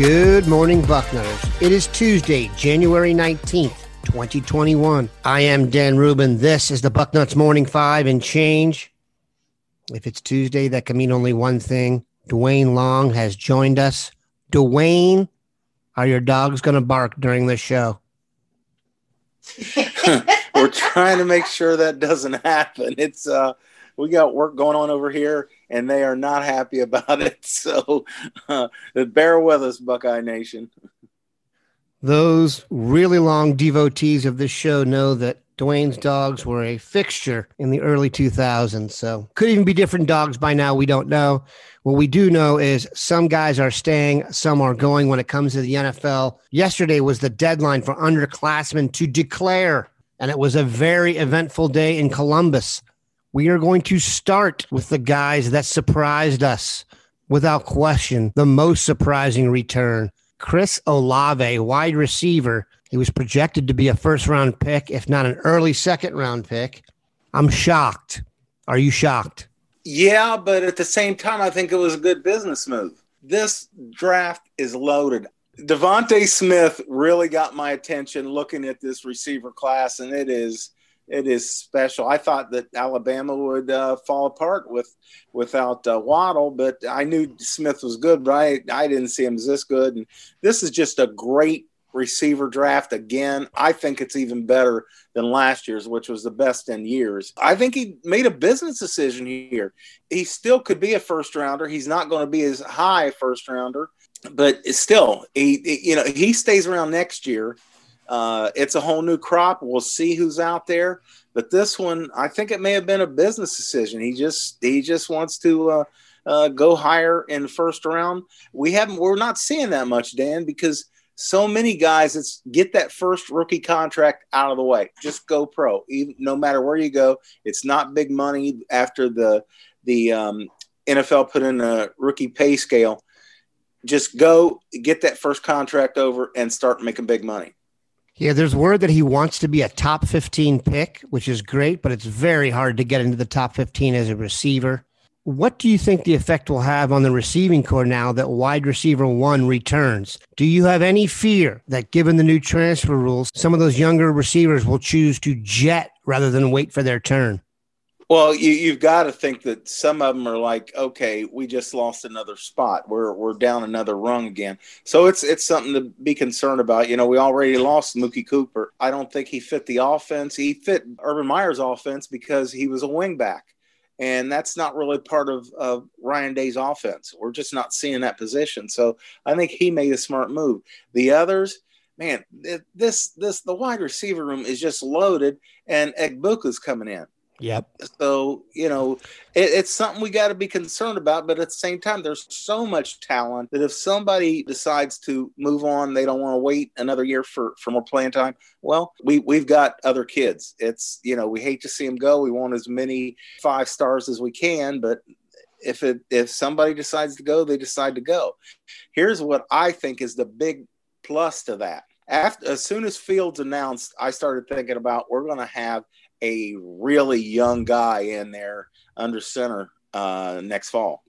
Good morning, Bucknutters. It is Tuesday, January 19th, 2021. I am Dan Rubin. This is the Bucknuts Morning Five and change. If it's Tuesday, that can mean only one thing. Duane Long has joined us. Duane, are your dogs going to bark during this show? We're trying to make sure that doesn't happen. It's uh we got work going on over here and they are not happy about it. So uh, bear with us, Buckeye Nation. Those really long devotees of this show know that Duane's dogs were a fixture in the early 2000s. So could even be different dogs by now. We don't know. What we do know is some guys are staying, some are going when it comes to the NFL. Yesterday was the deadline for underclassmen to declare, and it was a very eventful day in Columbus. We are going to start with the guys that surprised us without question. The most surprising return Chris Olave, wide receiver. He was projected to be a first round pick, if not an early second round pick. I'm shocked. Are you shocked? Yeah, but at the same time, I think it was a good business move. This draft is loaded. DeVonta Smith really got my attention looking at this receiver class, and it is it is special. I thought that Alabama would uh, fall apart with without uh, Waddle, but I knew Smith was good, but I, didn't see him as this good. And this is just a great receiver draft again. I think it's even better than last year's, which was the best in years. I think he made a business decision here. He still could be a first rounder. He's not going to be as high first rounder, but still, he you know he stays around next year uh, it's a whole new crop. We'll see who's out there. But this one, I think it may have been a business decision. He just he just wants to uh, uh, go higher in the first round. We haven't. We're not seeing that much, Dan, because so many guys. It's get that first rookie contract out of the way. Just go pro. Even no matter where you go, it's not big money after the the um, NFL put in a rookie pay scale. Just go get that first contract over and start making big money. Yeah, there's word that he wants to be a top 15 pick, which is great, but it's very hard to get into the top 15 as a receiver. What do you think the effect will have on the receiving corps now that wide receiver one returns? Do you have any fear that given the new transfer rules, some of those younger receivers will choose to jet rather than wait for their turn? Well, you, you've got to think that some of them are like, okay, we just lost another spot. We're we're down another rung again. So it's it's something to be concerned about. You know, we already lost Mookie Cooper. I don't think he fit the offense. He fit Urban Meyer's offense because he was a wingback, and that's not really part of, of Ryan Day's offense. We're just not seeing that position. So I think he made a smart move. The others, man, this this the wide receiver room is just loaded, and Egbuka's coming in. Yep. So, you know, it, it's something we got to be concerned about. But at the same time, there's so much talent that if somebody decides to move on, they don't want to wait another year for, for more playing time. Well, we, we've got other kids. It's, you know, we hate to see them go. We want as many five stars as we can. But if it if somebody decides to go, they decide to go. Here's what I think is the big plus to that. After as soon as Fields announced, I started thinking about we're going to have a really young guy in there under center uh, next fall.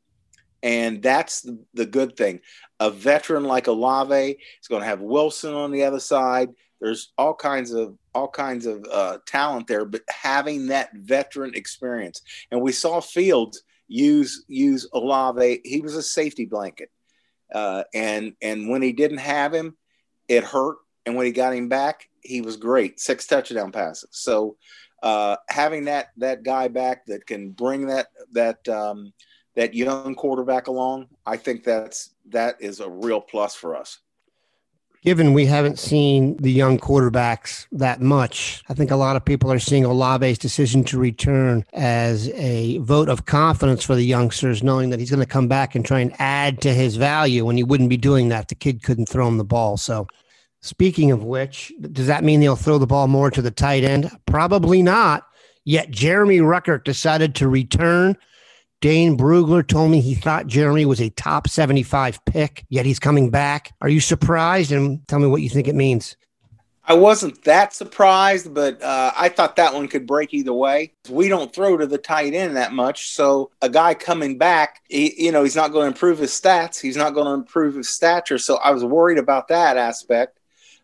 And that's the, good thing. A veteran like Olave is going to have Wilson on the other side. There's all kinds of all kinds of uh, talent there, but having that veteran experience, and we saw Fields use use Olave. He was a safety blanket, uh, and and when he didn't have him, it hurt. And when he got him back, he was great. Six touchdown passes. So uh, having that that guy back that can bring that that um, that young quarterback along, I think that's that is a real plus for us. given we haven't seen the young quarterbacks that much, I think a lot of people are seeing Olave's decision to return as a vote of confidence for the youngsters, knowing that he's going to come back and try and add to his value when he wouldn't be doing that. The kid couldn't throw him the ball. So, speaking of which, does that mean they'll throw the ball more to the tight end? Probably not. Yet Jeremy Ruckert decided to return Dane Brugler told me he thought Jeremy was a top 75 pick, yet he's coming back. Are you surprised? And tell me what you think it means. I wasn't that surprised, but uh, I thought that one could break either way. We don't throw to the tight end that much. So a guy coming back, he, you know, he's not going to improve his stats. He's not going to improve his stature. So I was worried about that aspect,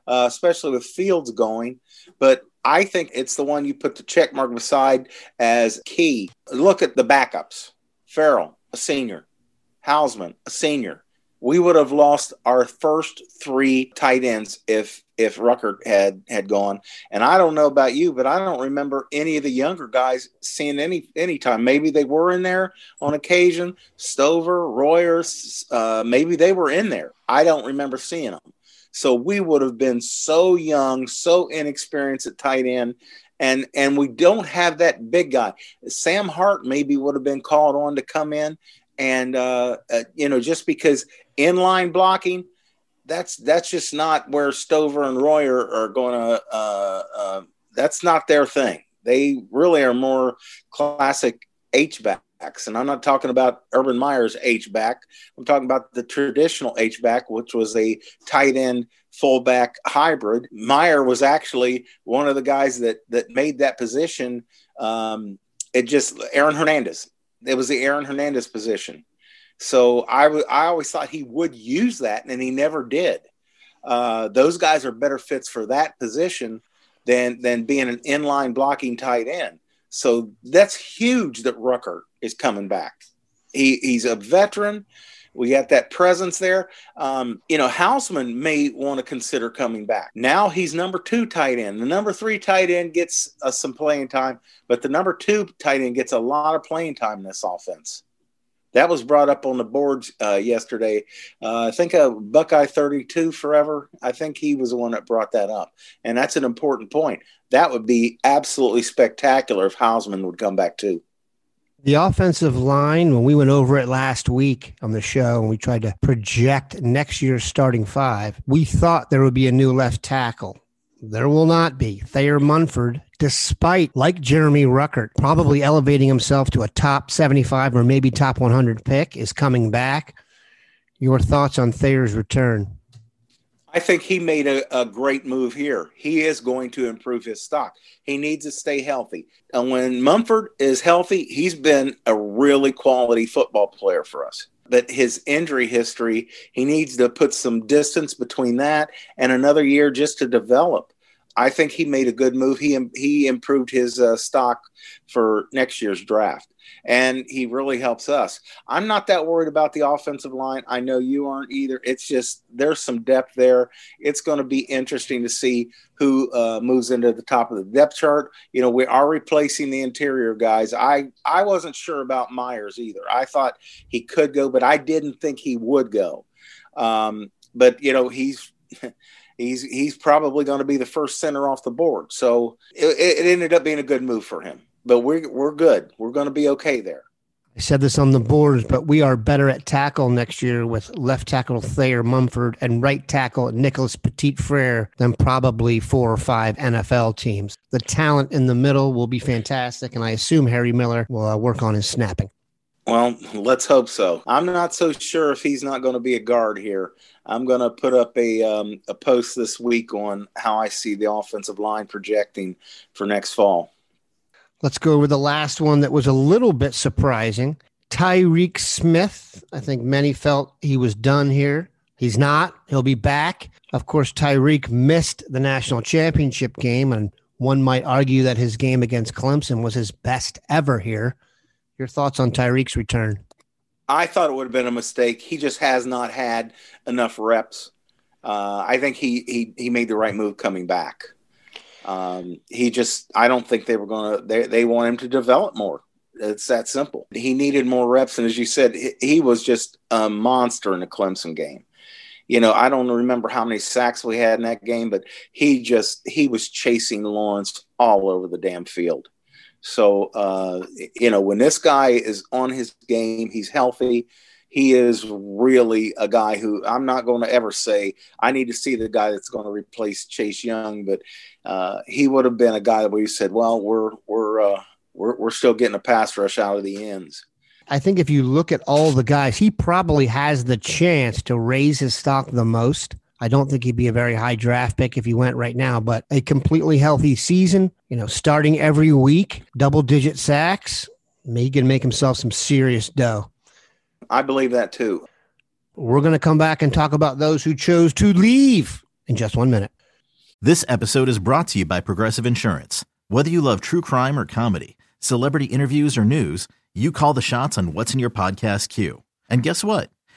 uh, especially with Fields going. But I think it's the one you put the check mark beside as key. Look at the backups. Farrell, a senior, Hausmann, a senior. We would have lost our first three tight ends if if Ruckert had had gone. And I don't know about you, but I don't remember any of the younger guys seeing any any time. Maybe they were in there on occasion. Stover, Royer, uh, maybe they were in there. I don't remember seeing them. So we would have been so young, so inexperienced at tight end, and and we don't have that big guy. Sam Hart maybe would have been called on to come in, and uh, uh, you know just because inline blocking, that's that's just not where Stover and Royer are going to. Uh, uh, that's not their thing. They really are more classic H backs, and I'm not talking about Urban Meyer's H back. I'm talking about the traditional H back, which was a tight end fullback hybrid. Meyer was actually one of the guys that that made that position. Um, it just Aaron Hernandez. It was the Aaron Hernandez position. So I, w- I always thought he would use that, and he never did. Uh, those guys are better fits for that position than than being an inline blocking tight end. So that's huge that Ruckert is coming back. He, he's a veteran. We got that presence there. Um, you know, Hausmann may want to consider coming back. Now he's number two tight end. The number three tight end gets uh, some playing time, but the number two tight end gets a lot of playing time in this offense. That was brought up on the boards uh, yesterday. Uh, I think a Buckeye 32 forever. I think he was the one that brought that up. And that's an important point. That would be absolutely spectacular if Hausmann would come back too. The offensive line, when we went over it last week on the show and we tried to project next year's starting five, we thought there would be a new left tackle. There will not be. Thayer Munford, despite, like Jeremy Ruckert, probably elevating himself to a top 75 or maybe top 100 pick, is coming back. Your thoughts on Thayer's return? I think he made a, a, great move here. He is going to improve his stock. He needs to stay healthy. And when Munford is healthy, he's been a really quality football player for us. But his injury history, he needs to put some distance between that and another year just to develop. I think he made a good move. He he improved his uh, stock for next year's draft and he really helps us. I'm not that worried about the offensive line. I know you aren't either. It's just there's some depth there. It's going to be interesting to see who uh, moves into the top of the depth chart. You know, we are replacing the interior guys. I I wasn't sure about Myers either. I thought he could go, but I didn't think he would go. Um, but you know, he's he's he's probably going to be the first center off the board. So it, it ended up being a good move for him but we're we're good. We're going to be okay there. I said this on the boards, but we are better at tackle next year with left tackle Thayer Munford and right tackle Nicholas Petit Frere than probably four or five NFL teams. The talent in the middle will be fantastic, and I assume Harry Miller will uh, work on his snapping. Well, let's hope so. I'm not so sure if he's not going to be a guard here. I'm going to put up a um, a post this week on how I see the offensive line projecting for next fall. Let's go over the last one that was a little bit surprising. Tyreke Smith. I think many felt he was done here. He's not. He'll be back. Of course, Tyreke missed the national championship game, and one might argue that his game against Clemson was his best ever here. Your thoughts on Tyreke's return? I thought it would have been a mistake. He just has not had enough reps. Uh, I think he, he he made the right move coming back. Um, he just, I don't think they were going to, they, they want him to develop more. It's that simple. He needed more reps. And as you said, he, he was just a monster in the Clemson game. you know, I don't remember how many sacks we had in that game, but he just he was chasing Lawrence all over the damn field. So uh, you know, when this guy is on his game, he's healthy. He is really a guy who I'm not going to ever say I need to see the guy that's going to replace Chase Young, but uh, he would have been a guy that we said, well, we're we're uh, we're we're still getting a pass rush out of the ends. I think if you look at all the guys, he probably has the chance to raise his stock the most. I don't think he'd be a very high draft pick if he went right now, but a completely healthy season, you know, starting every week, double digit sacks, he can make himself some serious dough. I believe that too. We're going to come back and talk about those who chose to leave in just one minute. This episode is brought to you by Progressive Insurance. Whether you love true crime or comedy, celebrity interviews or news, you call the shots on what's in your podcast queue. And guess what?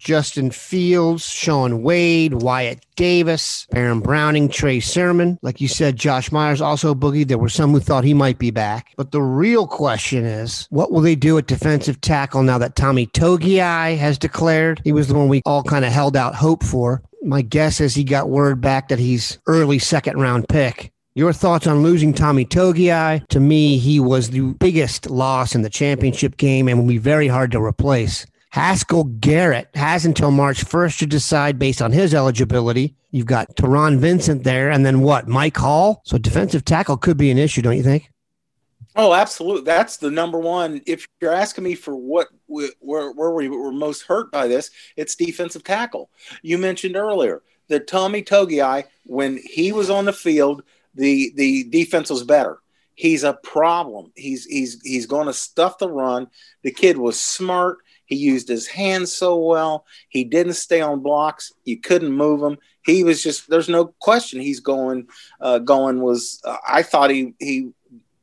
Justin Fields, Shaun Wade, Wyatt Davis, Baron Browning, Trey Sermon. Like you said, Josh Myers also boogied. There were some who thought he might be back. But the real question is, what will they do at defensive tackle now that Tommy Togiai has declared? He was the one we all kind of held out hope for. My guess is he got word back that he's early second round pick. Your thoughts on losing Tommy Togiai? To me, he was the biggest loss in the championship game and will be very hard to replace. Haskell Garrett has until March 1st to decide based on his eligibility. You've got Taron Vincent there, and then what? Mike Hall? So defensive tackle could be an issue, don't you think? Oh, absolutely. That's the number one. If you're asking me for what where, where we were most hurt by this, it's defensive tackle. You mentioned earlier that Tommy Togiai, when he was on the field, the the defense was better. He's a problem. He's he's he's going to stuff the run. The kid was smart. He used his hands so well. He didn't stay on blocks. You couldn't move him. He was just. There's no question. He's going. Uh, going was. Uh, I thought he he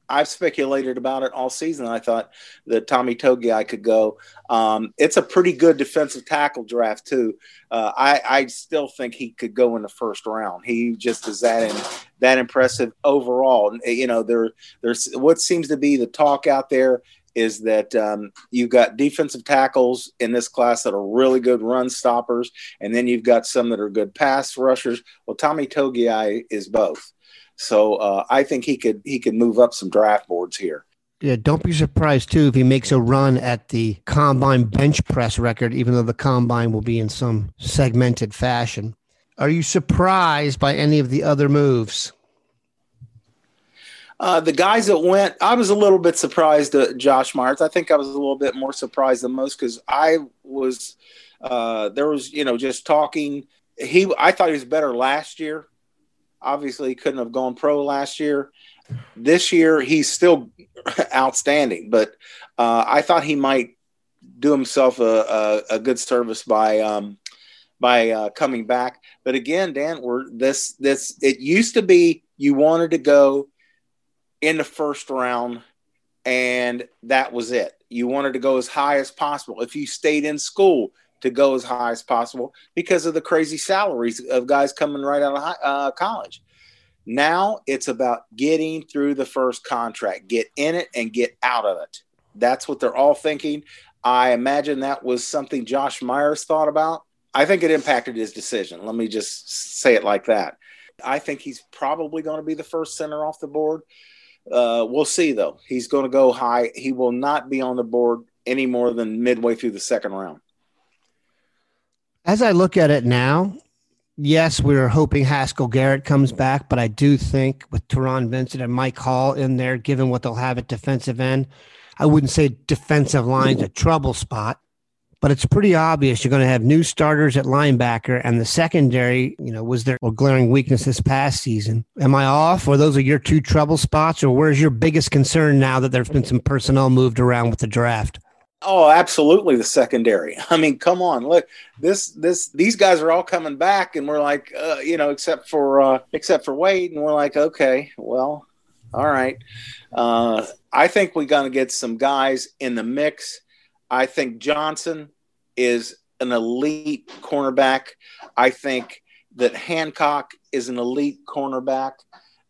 I've speculated about it all season. I thought that Tommy Togiai could go. Um, it's a pretty good defensive tackle draft too. Uh, I, I, still think he could go in the first round. He just is that in, that impressive overall. You know, there there's what seems to be the talk out there is that um, you've got defensive tackles in this class that are really good run stoppers, and then you've got some that are good pass rushers. Well, Tommy Togiai is both. So uh, I think he could he could move up some draft boards here. Yeah, don't be surprised too if he makes a run at the combine bench press record, even though the combine will be in some segmented fashion. Are you surprised by any of the other moves? Uh, the guys that went, I was a little bit surprised at Josh Myers. I think I was a little bit more surprised than most because I was, uh, there was, you know, just talking. He, I thought he was better last year obviously he couldn't have gone pro last year. This year, he's still outstanding, but uh, I thought he might do himself a, a, a good service by um, by uh, coming back. But again, Dan, we're this this it used to be you wanted to go in the first round, and that was it. You wanted to go as high as possible. If you stayed in school, to go as high as possible because of the crazy salaries of guys coming right out of high, uh, college. Now it's about getting through the first contract, get in it and get out of it. That's what they're all thinking. I imagine that was something Josh Myers thought about. I think it impacted his decision. Let me just say it like that. I think he's probably going to be the first center off the board. Uh, we'll see, though. He's going to go high. He will not be on the board any more than midway through the second round. As I look at it now, yes, we are hoping Haskell Garrett comes back, but I do think with Taron Vincent and Mike Hall in there, given what they'll have at defensive end, I wouldn't say defensive line's a trouble spot, but it's pretty obvious you're going to have new starters at linebacker, and the secondary, you know, was their or glaring weakness this past season. Am I off, or those are your two trouble spots, or where's your biggest concern now that there's been some personnel moved around with the draft? Oh, absolutely the secondary. I mean, come on, look, this this these guys are all coming back, and we're like, uh, you know, except for uh, except for Wade, and we're like, okay, well, all right. Uh, I think we're going to get some guys in the mix. I think Johnson is an elite cornerback. I think that Hancock is an elite cornerback.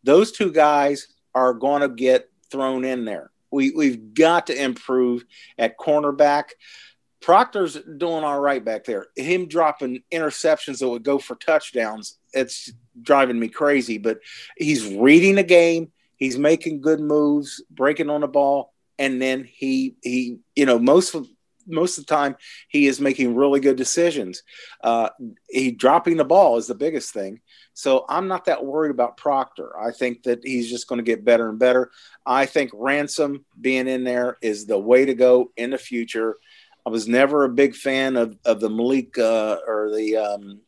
Those two guys are going to get thrown in there. We, we've got to improve at cornerback. Proctor's doing all right back there. Him dropping interceptions that would go for touchdowns, it's driving me crazy. But he's reading the game. He's making good moves, breaking on the ball, and then he he you know most of most of the time he is making really good decisions. Uh, he dropping the ball is the biggest thing. So I'm not that worried about Proctor. I think that he's just going to get better and better. I think Ransom being in there is the way to go in the future. I was never a big fan of, of the Malik uh, or the um,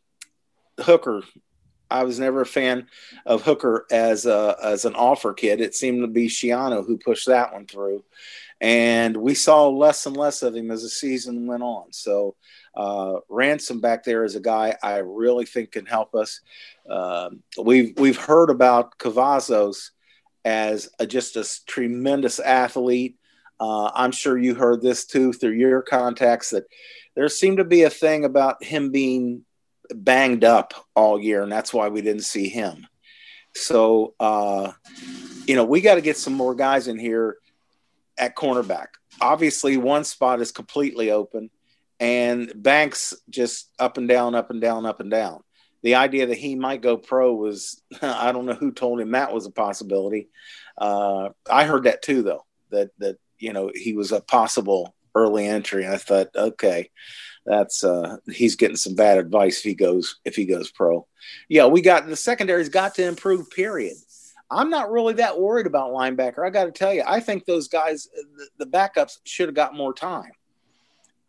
Hooker. I was never a fan of Hooker as a, as an offer kid. It seemed to be Schiano who pushed that one through and we saw less and less of him as the season went on. So uh, Ransom back there is a guy I really think can help us. Uh, we've we've heard about Cavazos as a, just a tremendous athlete. Uh, I'm sure you heard this too through your contacts that there seemed to be a thing about him being banged up all year, and that's why we didn't see him. So, uh, you know, we got to get some more guys in here at cornerback. Obviously, one spot is completely open, and Banks just up and down, up and down, up and down. The idea that he might go pro was, I don't know who told him that was a possibility. Uh, I heard that too, though, that, that, you know, he was a possible early entry. I thought, okay, that's, uh, he's getting some bad advice if he goes, if he goes pro. Yeah, we got the secondary's got to improve, period. I'm not really that worried about linebacker. I got to tell you, I think those guys, the, the backups, should have got more time.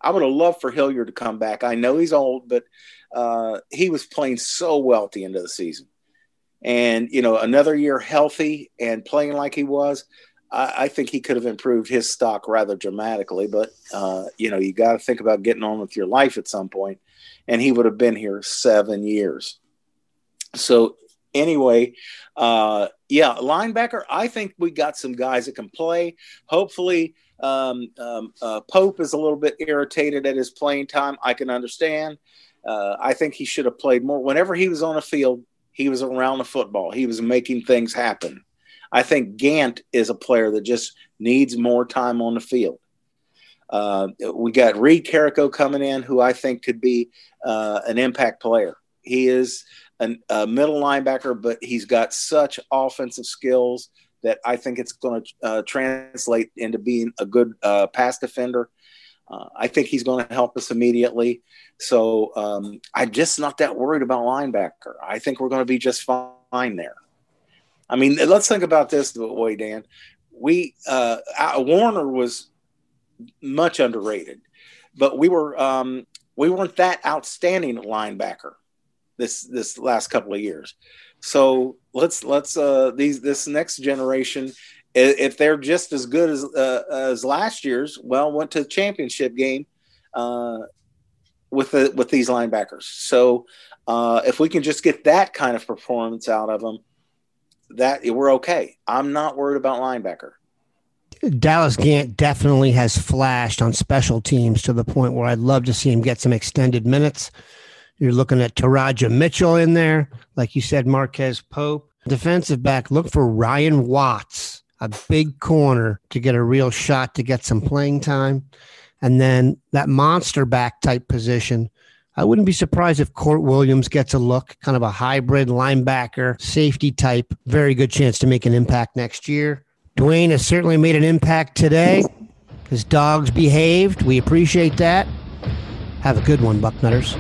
I would have loved for Hilliard to come back. I know he's old, but uh, he was playing so well at the end of the season. And, you know, another year healthy and playing like he was, I, I think he could have improved his stock rather dramatically. But, uh, you know, you got to think about getting on with your life at some. And he would have been here seven years. So anyway, uh, yeah, linebacker. I think we got some guys that can play. Hopefully, um, um, uh, Pope is a little bit irritated at his playing time. I can understand. Uh, I think he should have played more. Whenever he was on the field, he was around the football. He was making things happen. I think Gant is a player that just needs more time on the field. Uh, we got Reed Carrico coming in, who I think could be uh, an impact player. He is an, a middle linebacker, but he's got such offensive skills that I think it's going to uh, translate into being a good uh, pass defender. Uh, I think he's going to help us immediately. So um, I'm just not that worried about linebacker. I think we're going to be just fine there. I mean, let's think about this way, Dan. We uh, Werner was much underrated, but we were um, we weren't that outstanding linebacker this this last couple of years. So let's let's uh these this next generation if they're just as good as uh, as last year's, well, went to the championship game uh, with the with these linebackers. So uh, if we can just get that kind of performance out of them, that we're okay. I'm not worried about linebacker. Dallas Gant definitely has flashed on special teams to the point where I'd love to see him get some extended minutes. You're looking at Teradja Mitchell in there. Like you said, Marquez Pope. Defensive back, look for Ryan Watts, a big corner to get a real shot to get some playing time. And then that monster back type position. I wouldn't be surprised if Kourt Williams gets a look, kind of a hybrid linebacker, safety type. Very good chance to make an impact next year. Duane has certainly made an impact today. His dogs behaved. We appreciate that. Have a good one, Bucknutters.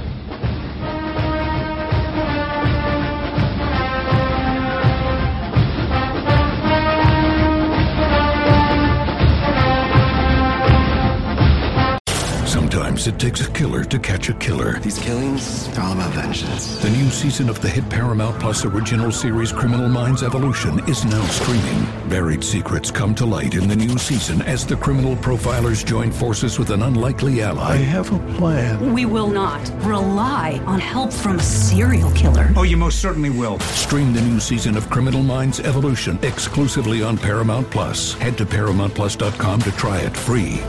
Sometimes it takes a killer to catch a killer. These killings are all about vengeance. The new season of the hit Paramount Plus original series Criminal Minds Evolution is now streaming. Buried secrets come to light in the new season as the criminal profilers join forces with an unlikely ally. I have a plan. We will not rely on help from a serial killer. Oh, you most certainly will. Stream the new season of Criminal Minds Evolution exclusively on Paramount Plus. Head to ParamountPlus.com to try it free.